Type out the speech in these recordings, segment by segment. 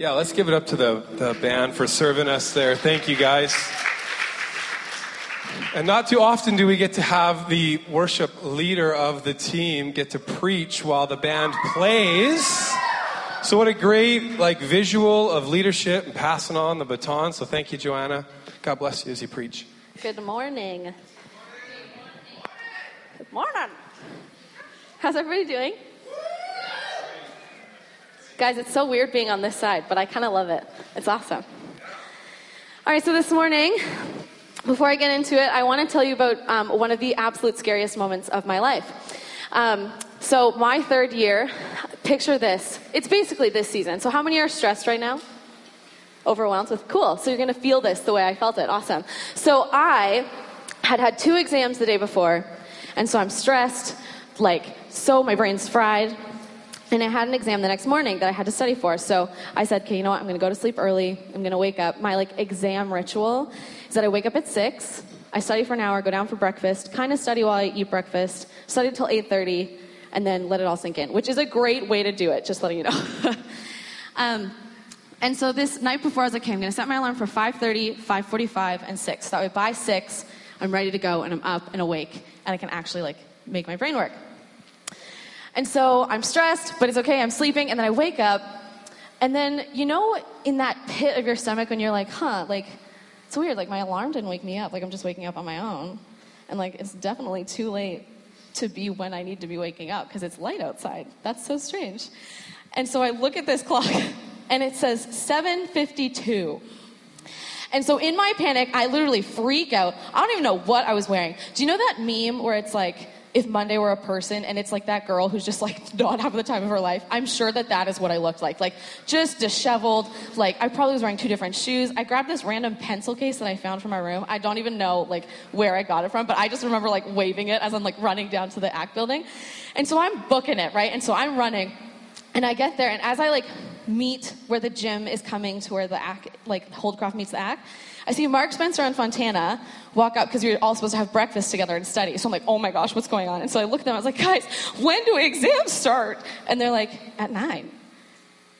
Yeah, let's give it up to the, the band for serving us there. Thank you, guys. And not too often do we get to have the worship leader of the team get to preach while the band plays. So what a great like visual of leadership and passing on the baton. So thank you, Joanna. God bless you as you preach. Good morning. Good morning. How's everybody doing? Guys, it's so weird being on this side, but I kind of love it. It's awesome. All right, so this morning, before I get into it, I want to tell you about um, one of the absolute scariest moments of my life. Um, so, my third year, picture this. It's basically this season. So, how many are stressed right now? Overwhelmed with cool. So, you're going to feel this the way I felt it. Awesome. So, I had had two exams the day before, and so I'm stressed, like, so my brain's fried. And I had an exam the next morning that I had to study for. So I said, okay, you know what? I'm going to go to sleep early. I'm going to wake up. My like exam ritual is that I wake up at six. I study for an hour, go down for breakfast, kind of study while I eat breakfast, study until 8:30, and then let it all sink in, which is a great way to do it. Just letting you know. um, and so this night before, I was like, okay, I'm going to set my alarm for 5:30, 5:45, and 6. So that way, by 6, I'm ready to go, and I'm up and awake, and I can actually like make my brain work. And so I'm stressed, but it's okay, I'm sleeping, and then I wake up, and then, you know, in that pit of your stomach when you're like, huh, like, it's weird, like, my alarm didn't wake me up, like, I'm just waking up on my own. And, like, it's definitely too late to be when I need to be waking up because it's light outside. That's so strange. And so I look at this clock, and it says 752. And so in my panic, I literally freak out. I don't even know what I was wearing. Do you know that meme where it's like, if Monday were a person and it's like that girl who's just like not having the time of her life, I'm sure that that is what I looked like. Like just disheveled. Like I probably was wearing two different shoes. I grabbed this random pencil case that I found from my room. I don't even know like where I got it from, but I just remember like waving it as I'm like running down to the ACT building. And so I'm booking it, right? And so I'm running and I get there and as I like meet where the gym is coming to where the ACT, like Holdcroft meets the ACT, I see Mark Spencer and Fontana walk up because we were all supposed to have breakfast together and study. So I'm like, oh my gosh, what's going on? And so I look at them, I was like, guys, when do exams start? And they're like, at nine.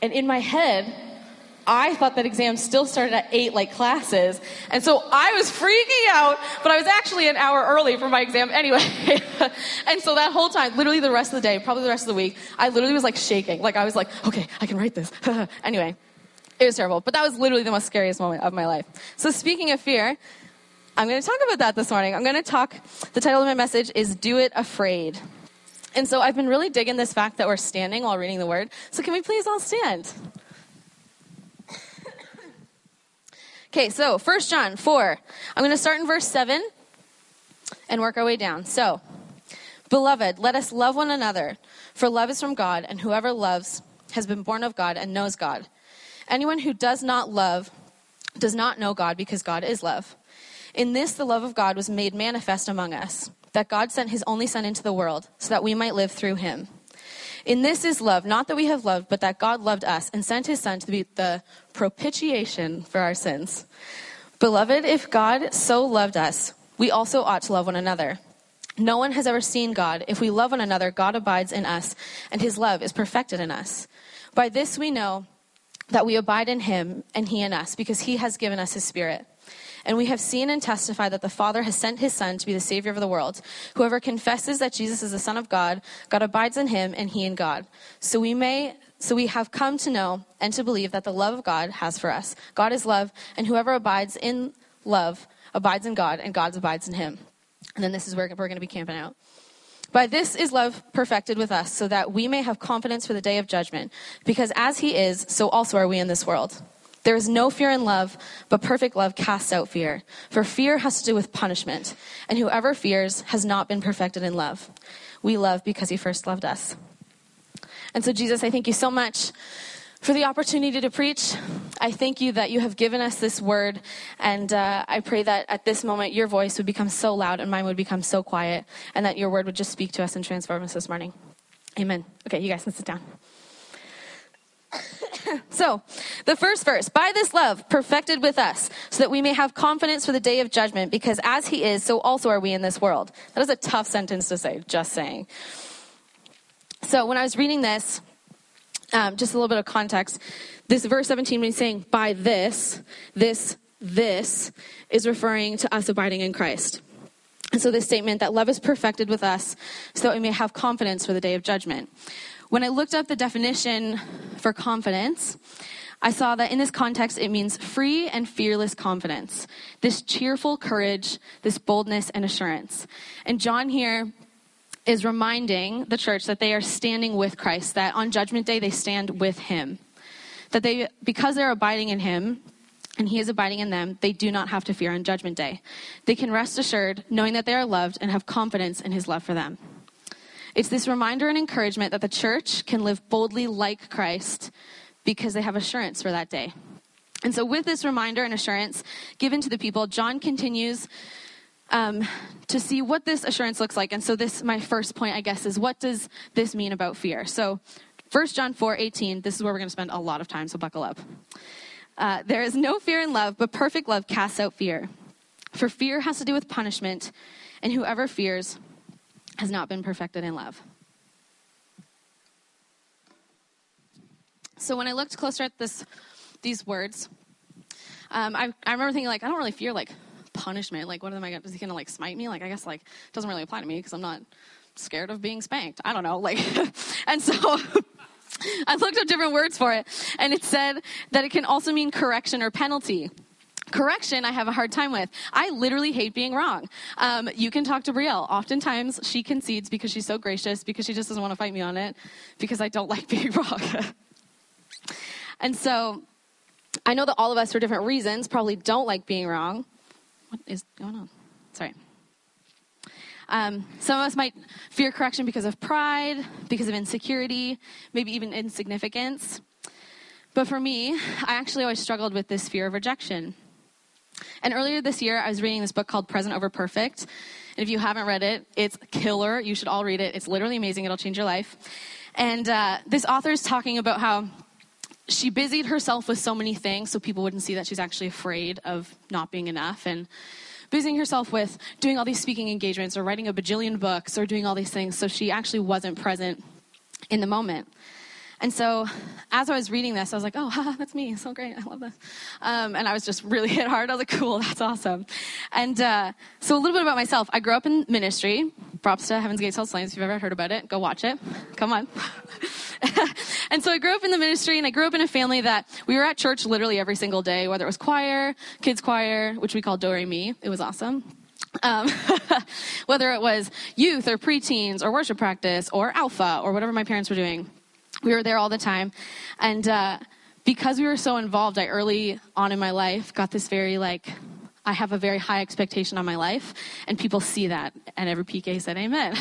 And in my head, I thought that exams still started at eight, like classes. And so I was freaking out, but I was actually an hour early for my exam anyway. and so that whole time, literally the rest of the day, probably the rest of the week, I literally was like shaking. Like I was like, okay, I can write this. anyway. It was terrible. But that was literally the most scariest moment of my life. So, speaking of fear, I'm going to talk about that this morning. I'm going to talk, the title of my message is Do It Afraid. And so, I've been really digging this fact that we're standing while reading the word. So, can we please all stand? okay, so 1 John 4. I'm going to start in verse 7 and work our way down. So, Beloved, let us love one another, for love is from God, and whoever loves has been born of God and knows God. Anyone who does not love does not know God because God is love. In this, the love of God was made manifest among us, that God sent his only Son into the world so that we might live through him. In this is love, not that we have loved, but that God loved us and sent his Son to be the propitiation for our sins. Beloved, if God so loved us, we also ought to love one another. No one has ever seen God. If we love one another, God abides in us, and his love is perfected in us. By this we know that we abide in him and he in us, because he has given us his spirit. And we have seen and testified that the Father has sent his Son to be the Savior of the world. Whoever confesses that Jesus is the Son of God, God abides in him and he in God. So we may so we have come to know and to believe that the love of God has for us. God is love, and whoever abides in love abides in God, and God abides in him. And then this is where we're going to be camping out. By this is love perfected with us, so that we may have confidence for the day of judgment. Because as he is, so also are we in this world. There is no fear in love, but perfect love casts out fear. For fear has to do with punishment, and whoever fears has not been perfected in love. We love because he first loved us. And so, Jesus, I thank you so much for the opportunity to preach. I thank you that you have given us this word, and uh, I pray that at this moment your voice would become so loud and mine would become so quiet, and that your word would just speak to us and transform us this morning. Amen. Okay, you guys can sit down. so, the first verse By this love, perfected with us, so that we may have confidence for the day of judgment, because as he is, so also are we in this world. That is a tough sentence to say, just saying. So, when I was reading this, um, just a little bit of context. This verse 17, when he's saying, by this, this, this, is referring to us abiding in Christ. And so this statement that love is perfected with us so that we may have confidence for the day of judgment. When I looked up the definition for confidence, I saw that in this context it means free and fearless confidence, this cheerful courage, this boldness and assurance. And John here is reminding the church that they are standing with Christ, that on judgment day they stand with him. That they, because they're abiding in him, and he is abiding in them, they do not have to fear on judgment day. They can rest assured, knowing that they are loved and have confidence in his love for them. It's this reminder and encouragement that the church can live boldly like Christ because they have assurance for that day. And so, with this reminder and assurance given to the people, John continues um, to see what this assurance looks like. And so, this, my first point, I guess, is what does this mean about fear? So, 1 John 4 18, this is where we're going to spend a lot of time, so buckle up. Uh, there is no fear in love, but perfect love casts out fear. For fear has to do with punishment, and whoever fears has not been perfected in love. So when I looked closer at this, these words, um, I, I remember thinking like, I don't really fear like punishment. Like, what am I? going to, Is he gonna like smite me? Like, I guess like it doesn't really apply to me because I'm not scared of being spanked. I don't know. Like, and so I looked up different words for it, and it said that it can also mean correction or penalty. Correction, I have a hard time with. I literally hate being wrong. Um, you can talk to Brielle. Oftentimes, she concedes because she's so gracious, because she just doesn't want to fight me on it, because I don't like being wrong. and so, I know that all of us, for different reasons, probably don't like being wrong. What is going on? Sorry. Um, some of us might fear correction because of pride, because of insecurity, maybe even insignificance. But for me, I actually always struggled with this fear of rejection. And earlier this year, I was reading this book called Present Over Perfect. And if you haven't read it, it's killer. You should all read it. It's literally amazing. It'll change your life. And uh, this author is talking about how she busied herself with so many things so people wouldn't see that she's actually afraid of not being enough. And busying herself with doing all these speaking engagements or writing a bajillion books or doing all these things so she actually wasn't present in the moment. And so, as I was reading this, I was like, oh, haha, that's me. So great. I love this. Um, and I was just really hit hard. I was like, cool, that's awesome. And uh, so, a little bit about myself. I grew up in ministry. Props to Heaven's Gates Health Science. If you've ever heard about it, go watch it. Come on. and so, I grew up in the ministry, and I grew up in a family that we were at church literally every single day, whether it was choir, kids' choir, which we called Do Re Mi. It was awesome. Um, whether it was youth or preteens or worship practice or alpha or whatever my parents were doing we were there all the time. And uh, because we were so involved, I early on in my life got this very like, I have a very high expectation on my life, and people see that. And every PK said, Amen.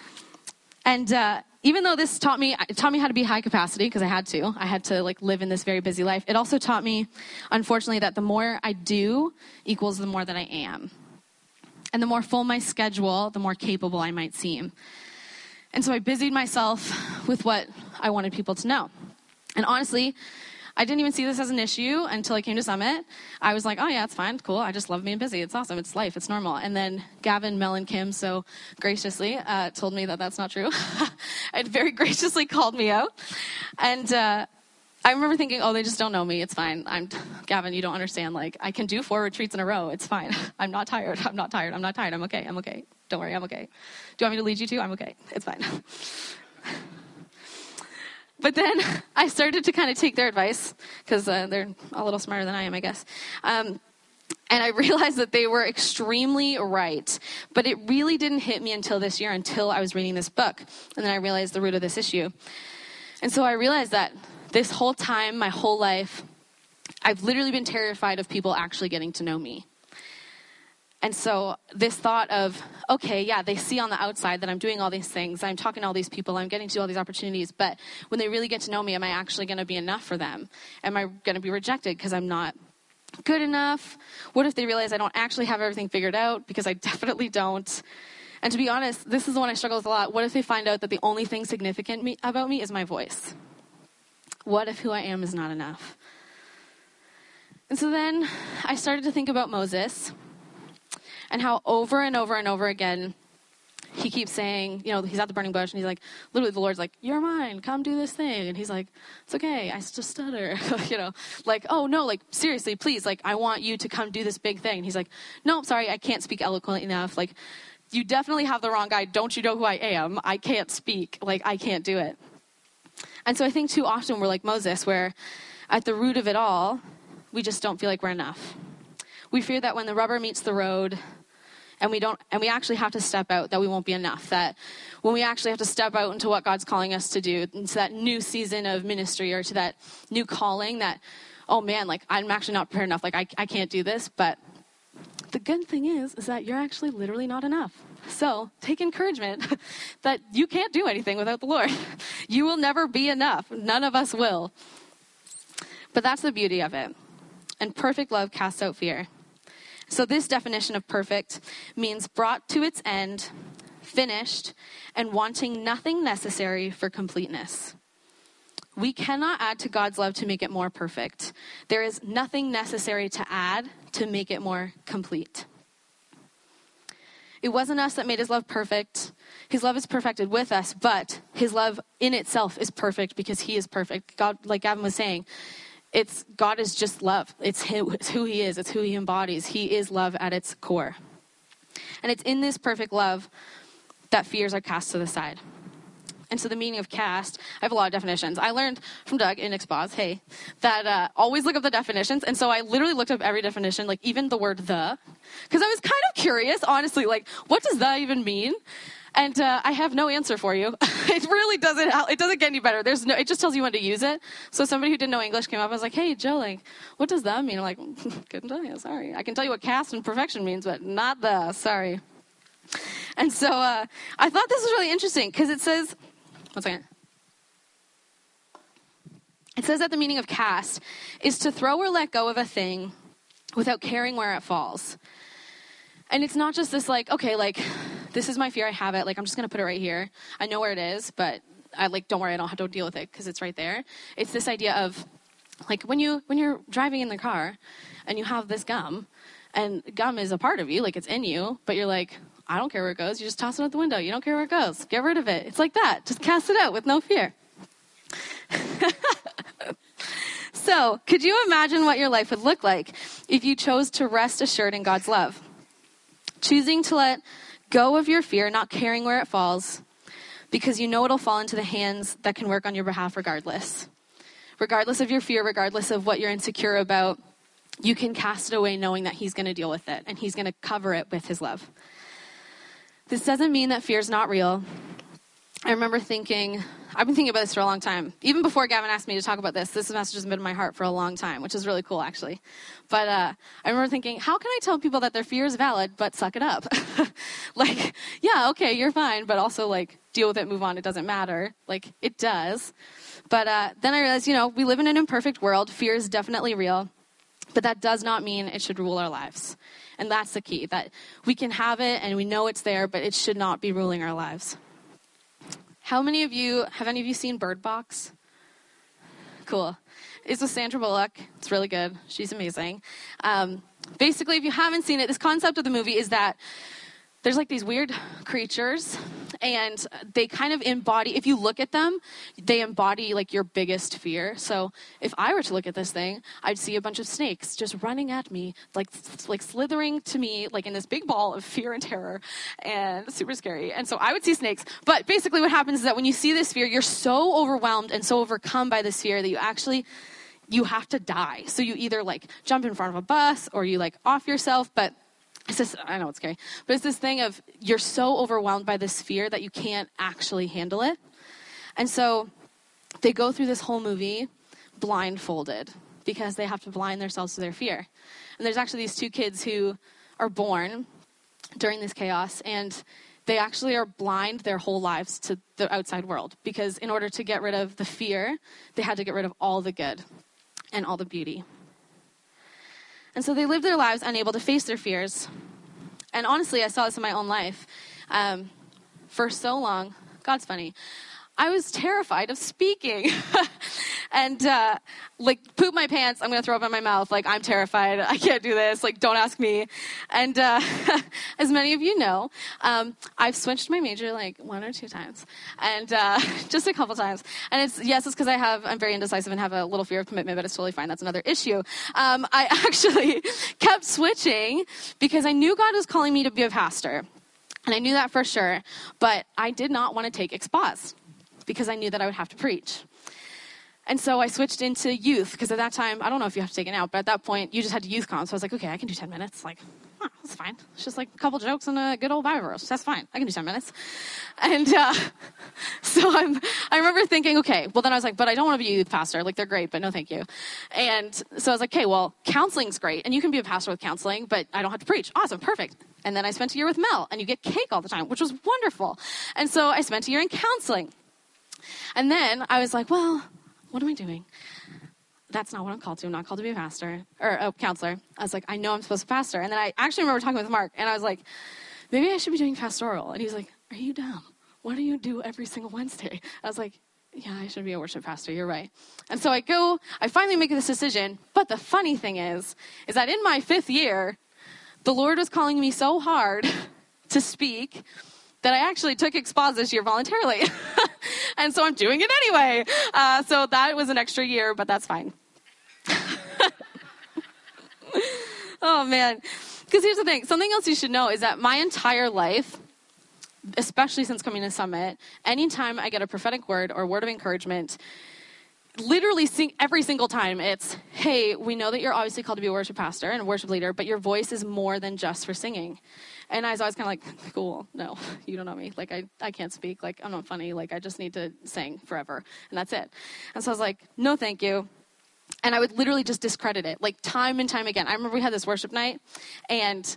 and uh, even though this taught me, taught me how to be high capacity because I had to. I had to like live in this very busy life. It also taught me, unfortunately, that the more I do equals the more that I am. And the more full my schedule, the more capable I might seem. And so I busied myself with what I wanted people to know. And honestly, I didn't even see this as an issue until I came to Summit. I was like, oh, yeah, it's fine, cool. I just love being busy. It's awesome. It's life. It's normal. And then Gavin, Mel, and Kim so graciously uh, told me that that's not true. and very graciously called me out. And uh, I remember thinking, oh, they just don't know me. It's fine. I'm Gavin. You don't understand. Like, I can do four retreats in a row. It's fine. I'm not tired. I'm not tired. I'm not tired. I'm okay. I'm okay. Don't worry. I'm okay. Do you want me to lead you to? I'm okay. It's fine. but then I started to kind of take their advice because uh, they're a little smarter than I am, I guess. Um, and I realized that they were extremely right. But it really didn't hit me until this year, until I was reading this book. And then I realized the root of this issue. And so I realized that this whole time, my whole life, I've literally been terrified of people actually getting to know me. And so, this thought of, okay, yeah, they see on the outside that I'm doing all these things, I'm talking to all these people, I'm getting to all these opportunities, but when they really get to know me, am I actually going to be enough for them? Am I going to be rejected because I'm not good enough? What if they realize I don't actually have everything figured out? Because I definitely don't. And to be honest, this is the one I struggle with a lot. What if they find out that the only thing significant me, about me is my voice? What if who I am is not enough? And so then I started to think about Moses and how over and over and over again he keeps saying, you know, he's at the burning bush and he's like, literally, the Lord's like, You're mine, come do this thing. And he's like, It's okay, I just stutter. you know, like, Oh, no, like, seriously, please, like, I want you to come do this big thing. And he's like, No, sorry, I can't speak eloquently enough. Like, you definitely have the wrong guy. Don't you know who I am? I can't speak. Like, I can't do it. And so I think too often we're like Moses, where at the root of it all, we just don't feel like we're enough. We fear that when the rubber meets the road, and we don't and we actually have to step out that we won't be enough that when we actually have to step out into what god's calling us to do into that new season of ministry or to that new calling that oh man like i'm actually not prepared enough like i, I can't do this but the good thing is is that you're actually literally not enough. So take encouragement that you can't do anything without the lord. You will never be enough. None of us will. But that's the beauty of it. And perfect love casts out fear so, this definition of perfect means brought to its end, finished, and wanting nothing necessary for completeness. We cannot add to God's love to make it more perfect. There is nothing necessary to add to make it more complete. It wasn't us that made his love perfect. His love is perfected with us, but his love in itself is perfect because he is perfect. God, like Gavin was saying, it's God is just love. It's, who He is. It's who He embodies. He is love at its core. And it's in this perfect love that fears are cast to the side. And so the meaning of cast, I have a lot of definitions. I learned from Doug in Expos, hey, that uh, always look up the definitions. And so I literally looked up every definition, like even the word the, because I was kind of curious, honestly, like what does that even mean? And uh, I have no answer for you. it really doesn't. It doesn't get any better. There's no. It just tells you when to use it. So somebody who didn't know English came up. and was like, "Hey, Joe, like, what does that mean?" I'm like, "Couldn't tell you. Sorry. I can tell you what cast and perfection means, but not the. Sorry." And so uh, I thought this was really interesting because it says, one second. It says that the meaning of cast is to throw or let go of a thing without caring where it falls. And it's not just this like, okay, like this is my fear. I have it. Like, I'm just going to put it right here. I know where it is, but I like, don't worry. I don't have to deal with it because it's right there. It's this idea of like when you, when you're driving in the car and you have this gum and gum is a part of you, like it's in you, but you're like, I don't care where it goes. You just toss it out the window. You don't care where it goes. Get rid of it. It's like that. Just cast it out with no fear. so, could you imagine what your life would look like if you chose to rest assured in God's love? Choosing to let Go of your fear, not caring where it falls, because you know it'll fall into the hands that can work on your behalf regardless. Regardless of your fear, regardless of what you're insecure about, you can cast it away knowing that He's going to deal with it and He's going to cover it with His love. This doesn't mean that fear is not real. I remember thinking, I've been thinking about this for a long time. Even before Gavin asked me to talk about this, this message has been in my heart for a long time, which is really cool, actually. But uh, I remember thinking, how can I tell people that their fear is valid, but suck it up? like, yeah, okay, you're fine, but also like deal with it, move on. It doesn't matter. Like it does. But uh, then I realized, you know, we live in an imperfect world. Fear is definitely real, but that does not mean it should rule our lives. And that's the key that we can have it and we know it's there, but it should not be ruling our lives. How many of you, have any of you seen Bird Box? Cool. It's with Sandra Bullock. It's really good. She's amazing. Um, basically, if you haven't seen it, this concept of the movie is that there's like these weird creatures and they kind of embody if you look at them they embody like your biggest fear. So if i were to look at this thing i'd see a bunch of snakes just running at me like like slithering to me like in this big ball of fear and terror and super scary. And so i would see snakes. But basically what happens is that when you see this fear you're so overwhelmed and so overcome by this fear that you actually you have to die. So you either like jump in front of a bus or you like off yourself. But it's this, I know it's scary, but it's this thing of you're so overwhelmed by this fear that you can't actually handle it. And so they go through this whole movie blindfolded because they have to blind themselves to their fear. And there's actually these two kids who are born during this chaos and they actually are blind their whole lives to the outside world because in order to get rid of the fear, they had to get rid of all the good and all the beauty. And so they lived their lives unable to face their fears. And honestly, I saw this in my own life. Um, for so long, God's funny. I was terrified of speaking. and uh, like poop my pants. I'm gonna throw up in my mouth. Like I'm terrified. I can't do this. Like don't ask me. And uh, as many of you know, um, I've switched my major like one or two times, and uh, just a couple times. And it's yes, it's because I have I'm very indecisive and have a little fear of commitment, but it's totally fine. That's another issue. Um, I actually kept switching because I knew God was calling me to be a pastor. And I knew that for sure, but I did not want to take expos because I knew that I would have to preach. And so I switched into youth because at that time, I don't know if you have to take it out, but at that point, you just had to youth com. So I was like, okay, I can do 10 minutes. Like, oh, that's fine. It's just like a couple jokes and a good old Bible verse. That's fine. I can do 10 minutes. And uh, so I'm, I remember thinking, okay, well, then I was like, but I don't want to be a youth pastor. Like, they're great, but no thank you. And so I was like, okay, well, counseling's great. And you can be a pastor with counseling, but I don't have to preach. Awesome, perfect. And then I spent a year with Mel, and you get cake all the time, which was wonderful. And so I spent a year in counseling. And then I was like, well, what am I doing? That's not what I'm called to. I'm not called to be a pastor or a counselor. I was like, I know I'm supposed to pastor. And then I actually remember talking with Mark, and I was like, maybe I should be doing pastoral. And he was like, Are you dumb? What do you do every single Wednesday? I was like, yeah, I should be a worship pastor. You're right. And so I go, I finally make this decision. But the funny thing is, is that in my fifth year, the Lord was calling me so hard to speak that I actually took Expos this year voluntarily. and so I'm doing it anyway. Uh, so that was an extra year, but that's fine. oh, man. Because here's the thing something else you should know is that my entire life, especially since coming to Summit, anytime I get a prophetic word or word of encouragement, literally sing, every single time it's hey we know that you're obviously called to be a worship pastor and a worship leader but your voice is more than just for singing. And i was always kind of like cool no you don't know me. Like I, I can't speak. Like i'm not funny. Like i just need to sing forever. And that's it. And so i was like no thank you. And i would literally just discredit it like time and time again. I remember we had this worship night and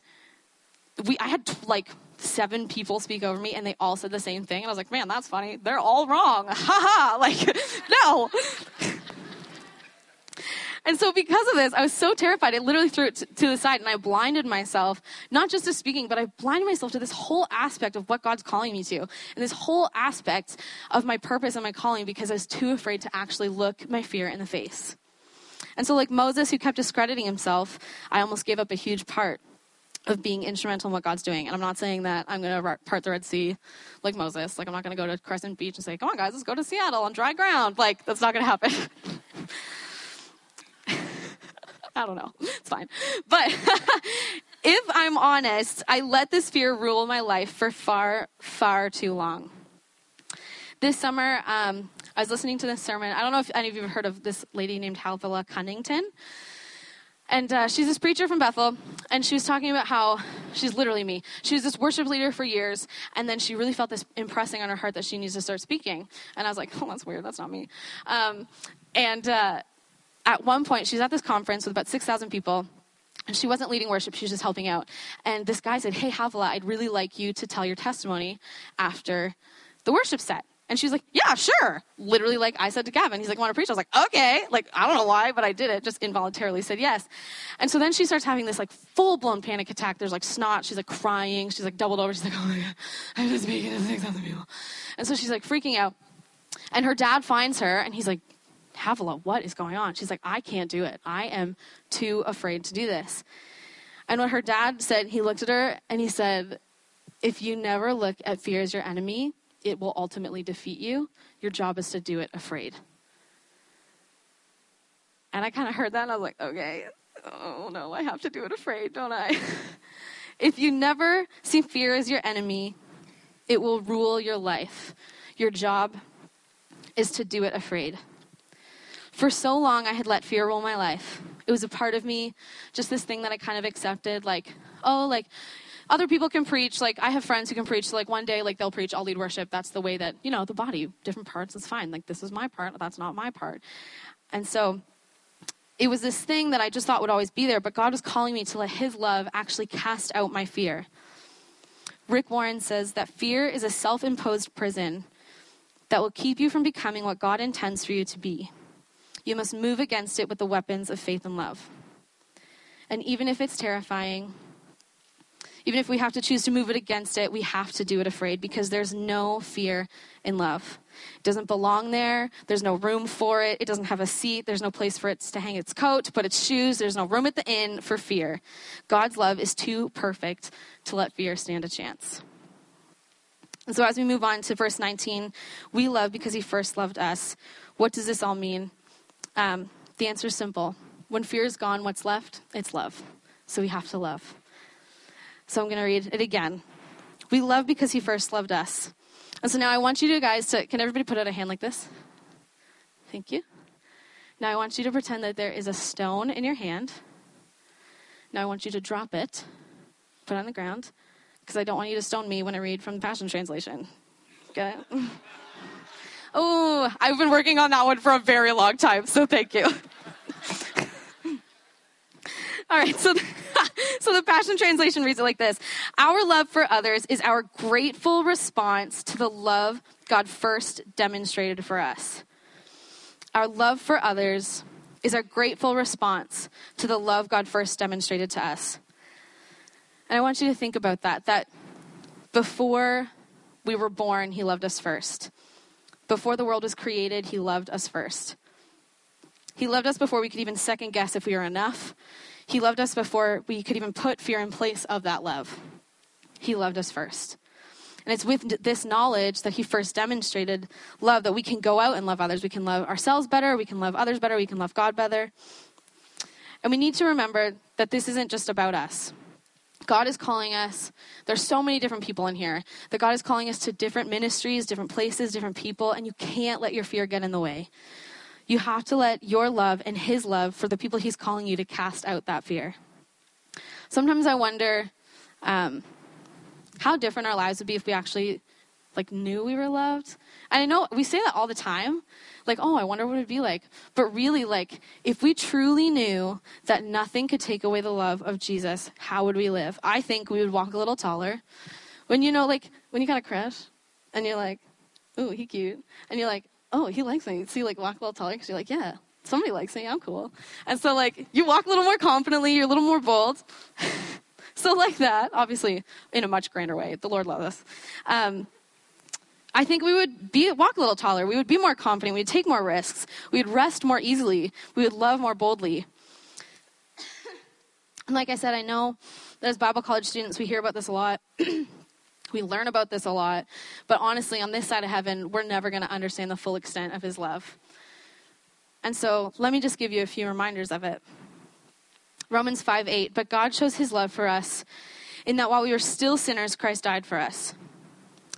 we i had like seven people speak over me and they all said the same thing. And I was like, man, that's funny. They're all wrong. Ha ha. Like, no. And so, because of this, I was so terrified. I literally threw it to, to, the side and I blinded myself, not just to speaking, but I blinded myself to this whole aspect of what God's calling me to, and this whole aspect of my purpose and my calling because I was too afraid to actually look my fear in the face. And so, like Moses, who kept discrediting himself, I almost gave up a huge part of being instrumental in what God's doing. And I'm not saying that I'm going to part the Red Sea like Moses. Like, I'm not going to go to Crescent Beach and say, come on, guys, let's go to Seattle on dry ground. Like, that's not going to happen. I don't know. It's fine. But if I'm honest, I let this fear rule my life for far, far too long. This summer, um, I was listening to this sermon. I don't know if any of you have heard of this lady named Havilah Cunnington. And uh, she's this preacher from Bethel, and she was talking about how she's literally me. She was this worship leader for years, and then she really felt this impressing on her heart that she needs to start speaking. And I was like, oh, that's weird. That's not me. Um, and uh, at one point, she's at this conference with about 6,000 people, and she wasn't leading worship, she was just helping out. And this guy said, Hey, Havilah, I'd really like you to tell your testimony after the worship set. And she's like, yeah, sure. Literally, like I said to Gavin, he's like, want to preach? I was like, okay. Like, I don't know why, but I did it. Just involuntarily said yes. And so then she starts having this like full blown panic attack. There's like snot. She's like crying. She's like doubled over. She's like, oh my God, I'm just speaking to 6,000 people. And so she's like freaking out. And her dad finds her and he's like, Havilah, what is going on? She's like, I can't do it. I am too afraid to do this. And what her dad said, he looked at her and he said, if you never look at fear as your enemy, it will ultimately defeat you. Your job is to do it afraid. And I kind of heard that and I was like, okay, oh no, I have to do it afraid, don't I? if you never see fear as your enemy, it will rule your life. Your job is to do it afraid. For so long, I had let fear rule my life. It was a part of me, just this thing that I kind of accepted, like, oh, like, other people can preach. Like I have friends who can preach. So like one day, like they'll preach, I'll lead worship. That's the way that you know the body, different parts is fine. Like this is my part, that's not my part. And so it was this thing that I just thought would always be there. But God was calling me to let His love actually cast out my fear. Rick Warren says that fear is a self-imposed prison that will keep you from becoming what God intends for you to be. You must move against it with the weapons of faith and love. And even if it's terrifying, Even if we have to choose to move it against it, we have to do it afraid because there's no fear in love. It doesn't belong there. There's no room for it. It doesn't have a seat. There's no place for it to hang its coat, put its shoes. There's no room at the inn for fear. God's love is too perfect to let fear stand a chance. And so as we move on to verse 19, we love because he first loved us. What does this all mean? Um, the answer is simple. When fear is gone, what's left? It's love. So we have to love. So I'm going to read it again. We love because he first loved us. And so now I want you to guys to, can everybody put out a hand like this? Thank you. Now I want you to pretend that there is a stone in your hand. Now I want you to drop it, put it on the ground, because I don't want you to stone me when I read from the Passion Translation. Get it? Oh, I've been working on that one for a very long time, so thank you. All right, so the, so the Passion Translation reads it like this Our love for others is our grateful response to the love God first demonstrated for us. Our love for others is our grateful response to the love God first demonstrated to us. And I want you to think about that, that before we were born, He loved us first. Before the world was created, He loved us first. He loved us before we could even second guess if we were enough. He loved us before we could even put fear in place of that love. He loved us first. And it's with this knowledge that he first demonstrated love that we can go out and love others. We can love ourselves better. We can love others better. We can love God better. And we need to remember that this isn't just about us. God is calling us. There's so many different people in here that God is calling us to different ministries, different places, different people, and you can't let your fear get in the way. You have to let your love and His love for the people He's calling you to cast out that fear. Sometimes I wonder um, how different our lives would be if we actually like knew we were loved. And I know we say that all the time, like, oh, I wonder what it'd be like. But really, like, if we truly knew that nothing could take away the love of Jesus, how would we live? I think we would walk a little taller. When you know, like, when you got a crush and you're like, ooh, he cute. And you're like, oh, he likes me. So you like walk a little taller because you're like, yeah, somebody likes me. I'm cool. And so, like, you walk a little more confidently, you're a little more bold. so, like that, obviously, in a much grander way. The Lord loves us. Um, I think we would be, walk a little taller. We would be more confident. We'd take more risks. We'd rest more easily. We would love more boldly. and like I said, I know that as Bible college students, we hear about this a lot. we learn about this a lot. But honestly, on this side of heaven, we're never going to understand the full extent of his love. And so let me just give you a few reminders of it. Romans 5 8, but God shows his love for us in that while we were still sinners, Christ died for us.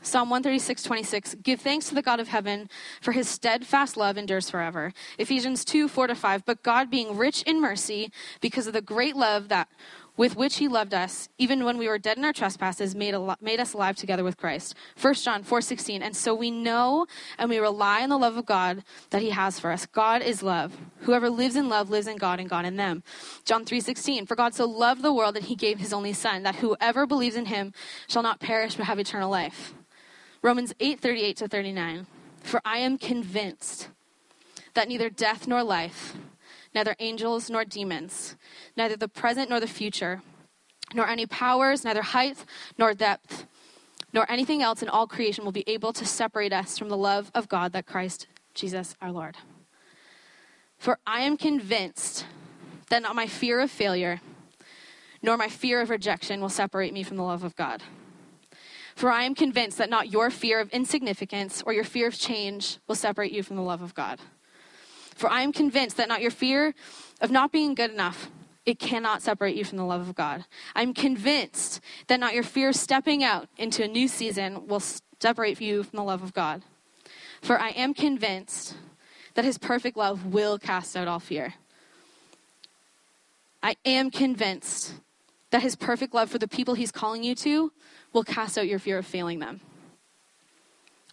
Psalm 136, 26. Give thanks to the God of heaven, for his steadfast love endures forever. Ephesians 2, 4 to 5. But God, being rich in mercy, because of the great love that with which he loved us, even when we were dead in our trespasses, made, al- made us alive together with Christ. 1 John 4:16. And so we know and we rely on the love of God that he has for us. God is love. Whoever lives in love lives in God and God in them. John 3:16. For God so loved the world that he gave his only son, that whoever believes in him shall not perish but have eternal life. Romans 8 38 to 39. For I am convinced that neither death nor life, neither angels nor demons, neither the present nor the future, nor any powers, neither height nor depth, nor anything else in all creation will be able to separate us from the love of God that Christ Jesus our Lord. For I am convinced that not my fear of failure, nor my fear of rejection will separate me from the love of God. For I am convinced that not your fear of insignificance or your fear of change will separate you from the love of God. For I am convinced that not your fear of not being good enough, it cannot separate you from the love of God. I'm convinced that not your fear of stepping out into a new season will separate you from the love of God. For I am convinced that his perfect love will cast out all fear. I am convinced that his perfect love for the people he's calling you to will cast out your fear of failing them.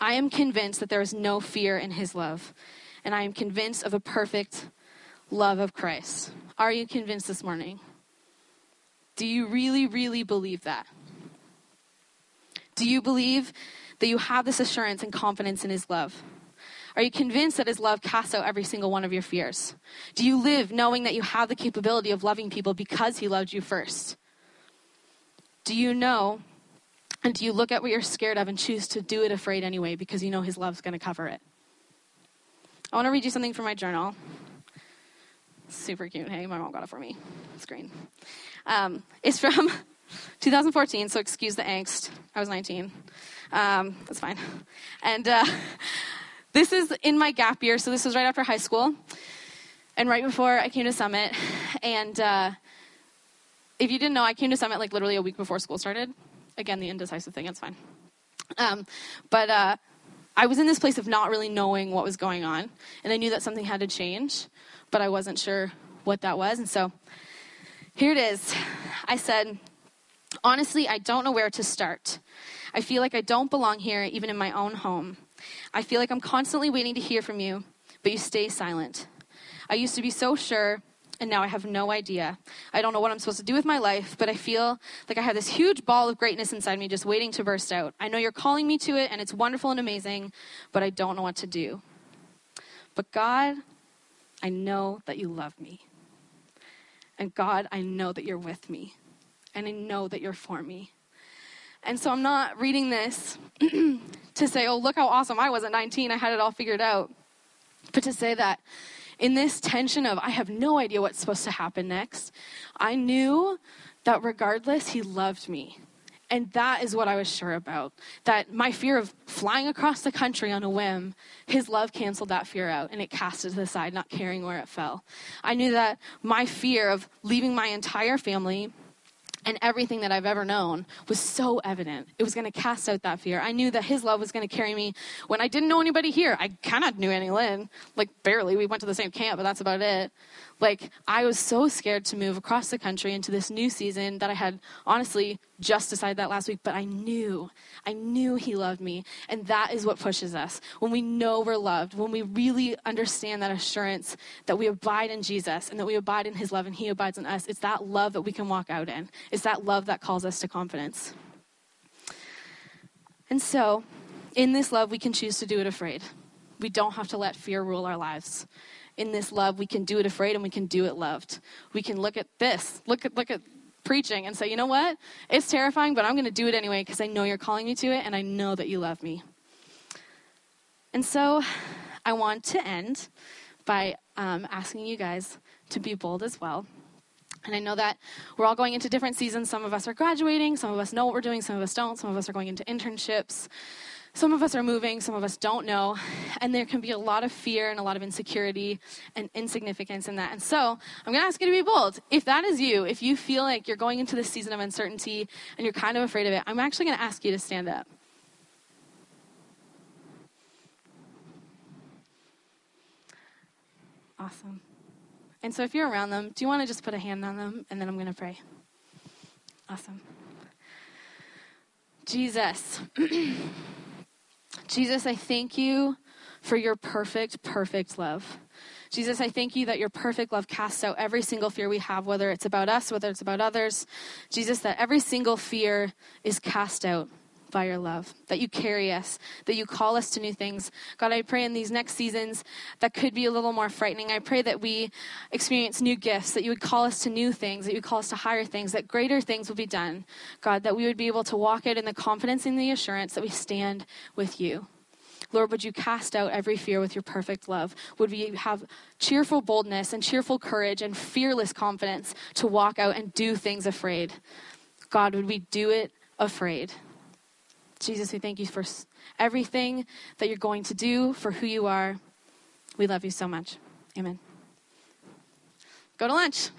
I am convinced that there is no fear in his love, and I am convinced of a perfect love of Christ. Are you convinced this morning? Do you really, really believe that? Do you believe that you have this assurance and confidence in his love? Are you convinced that his love casts out every single one of your fears? Do you live knowing that you have the capability of loving people because he loved you first? Do you know and do you look at what you're scared of and choose to do it afraid anyway because you know His love's going to cover it? I want to read you something from my journal. Super cute. Hey, my mom got it for me. It's green. Um, it's from 2014, so excuse the angst. I was 19. Um, that's fine. And uh, this is in my gap year, so this was right after high school and right before I came to Summit. And uh, if you didn't know, I came to Summit like literally a week before school started. Again, the indecisive thing, it's fine. Um, but uh, I was in this place of not really knowing what was going on, and I knew that something had to change, but I wasn't sure what that was. And so here it is. I said, honestly, I don't know where to start. I feel like I don't belong here, even in my own home. I feel like I'm constantly waiting to hear from you, but you stay silent. I used to be so sure, and now I have no idea. I don't know what I'm supposed to do with my life, but I feel like I have this huge ball of greatness inside me just waiting to burst out. I know you're calling me to it, and it's wonderful and amazing, but I don't know what to do. But God, I know that you love me. And God, I know that you're with me. And I know that you're for me. And so I'm not reading this to say, oh, look how awesome I was at 19. I had it all figured out. But to say that in this tension of, I have no idea what's supposed to happen next, I knew that regardless, He loved me. And that is what I was sure about. That my fear of flying across the country on a whim, his love canceled that fear out and it cast it to the side, not caring where it fell. I knew that my fear of leaving my entire family and everything that I've ever known was so evident. It was going to cast out that fear. I knew that His love was going to carry me when I didn't know anybody here. I kind of knew Annie Lynn, like barely. We went to the same camp, but that's about it. Like, I was so scared to move across the country into this new season that I had honestly just decided that last week, but I knew, I knew He loved me. And that is what pushes us. When we know we're loved, when we really understand that assurance that we abide in Jesus and that we abide in His love and He abides in us, it's that love that we can walk out in. It's that love that calls us to confidence. And so, in this love, we can choose to do it afraid. We don't have to let fear rule our lives in this love, we can do it afraid and we can do it loved. We can look at this, look at look at preaching and say, you know what? It's terrifying, but I'm going to do it anyway because I know you're calling me to it and I know that you love me. And so I want to end by um, asking you guys to be bold as well. And I know that we're all going into different seasons. Some of us are graduating, some of us know what we're doing, some of us don't, some of us are going into internships. Some of us are moving, some of us don't know, and there can be a lot of fear and a lot of insecurity and insignificance in that. And so, I'm going to ask you to be bold. If that is you, if you feel like you're going into this season of uncertainty and you're kind of afraid of it, I'm actually going to ask you to stand up. Awesome. And so, if you're around them, do you want to just put a hand on them and then I'm going to pray? Awesome. Jesus. Jesus, I thank you for your perfect, perfect love. Jesus, I thank you that your perfect love casts out every single fear we have, whether it's about us, whether it's about others. Jesus, that every single fear is cast out by your love, that you carry us, that you call us to new things. God, I pray in these next seasons that could be a little more frightening. I pray that we experience new gifts, that you would call us to new things, that you call us to higher things, that greater things will be done. God, that we would be able to walk out in the confidence and the assurance that we stand with you. Lord, would you cast out every fear with your perfect love? Would we have cheerful boldness and cheerful courage and fearless confidence to walk out and do things afraid? God, would we do it afraid? Jesus, we thank you for everything that you're going to do, for who you are. We love you so much. Amen. Go to lunch.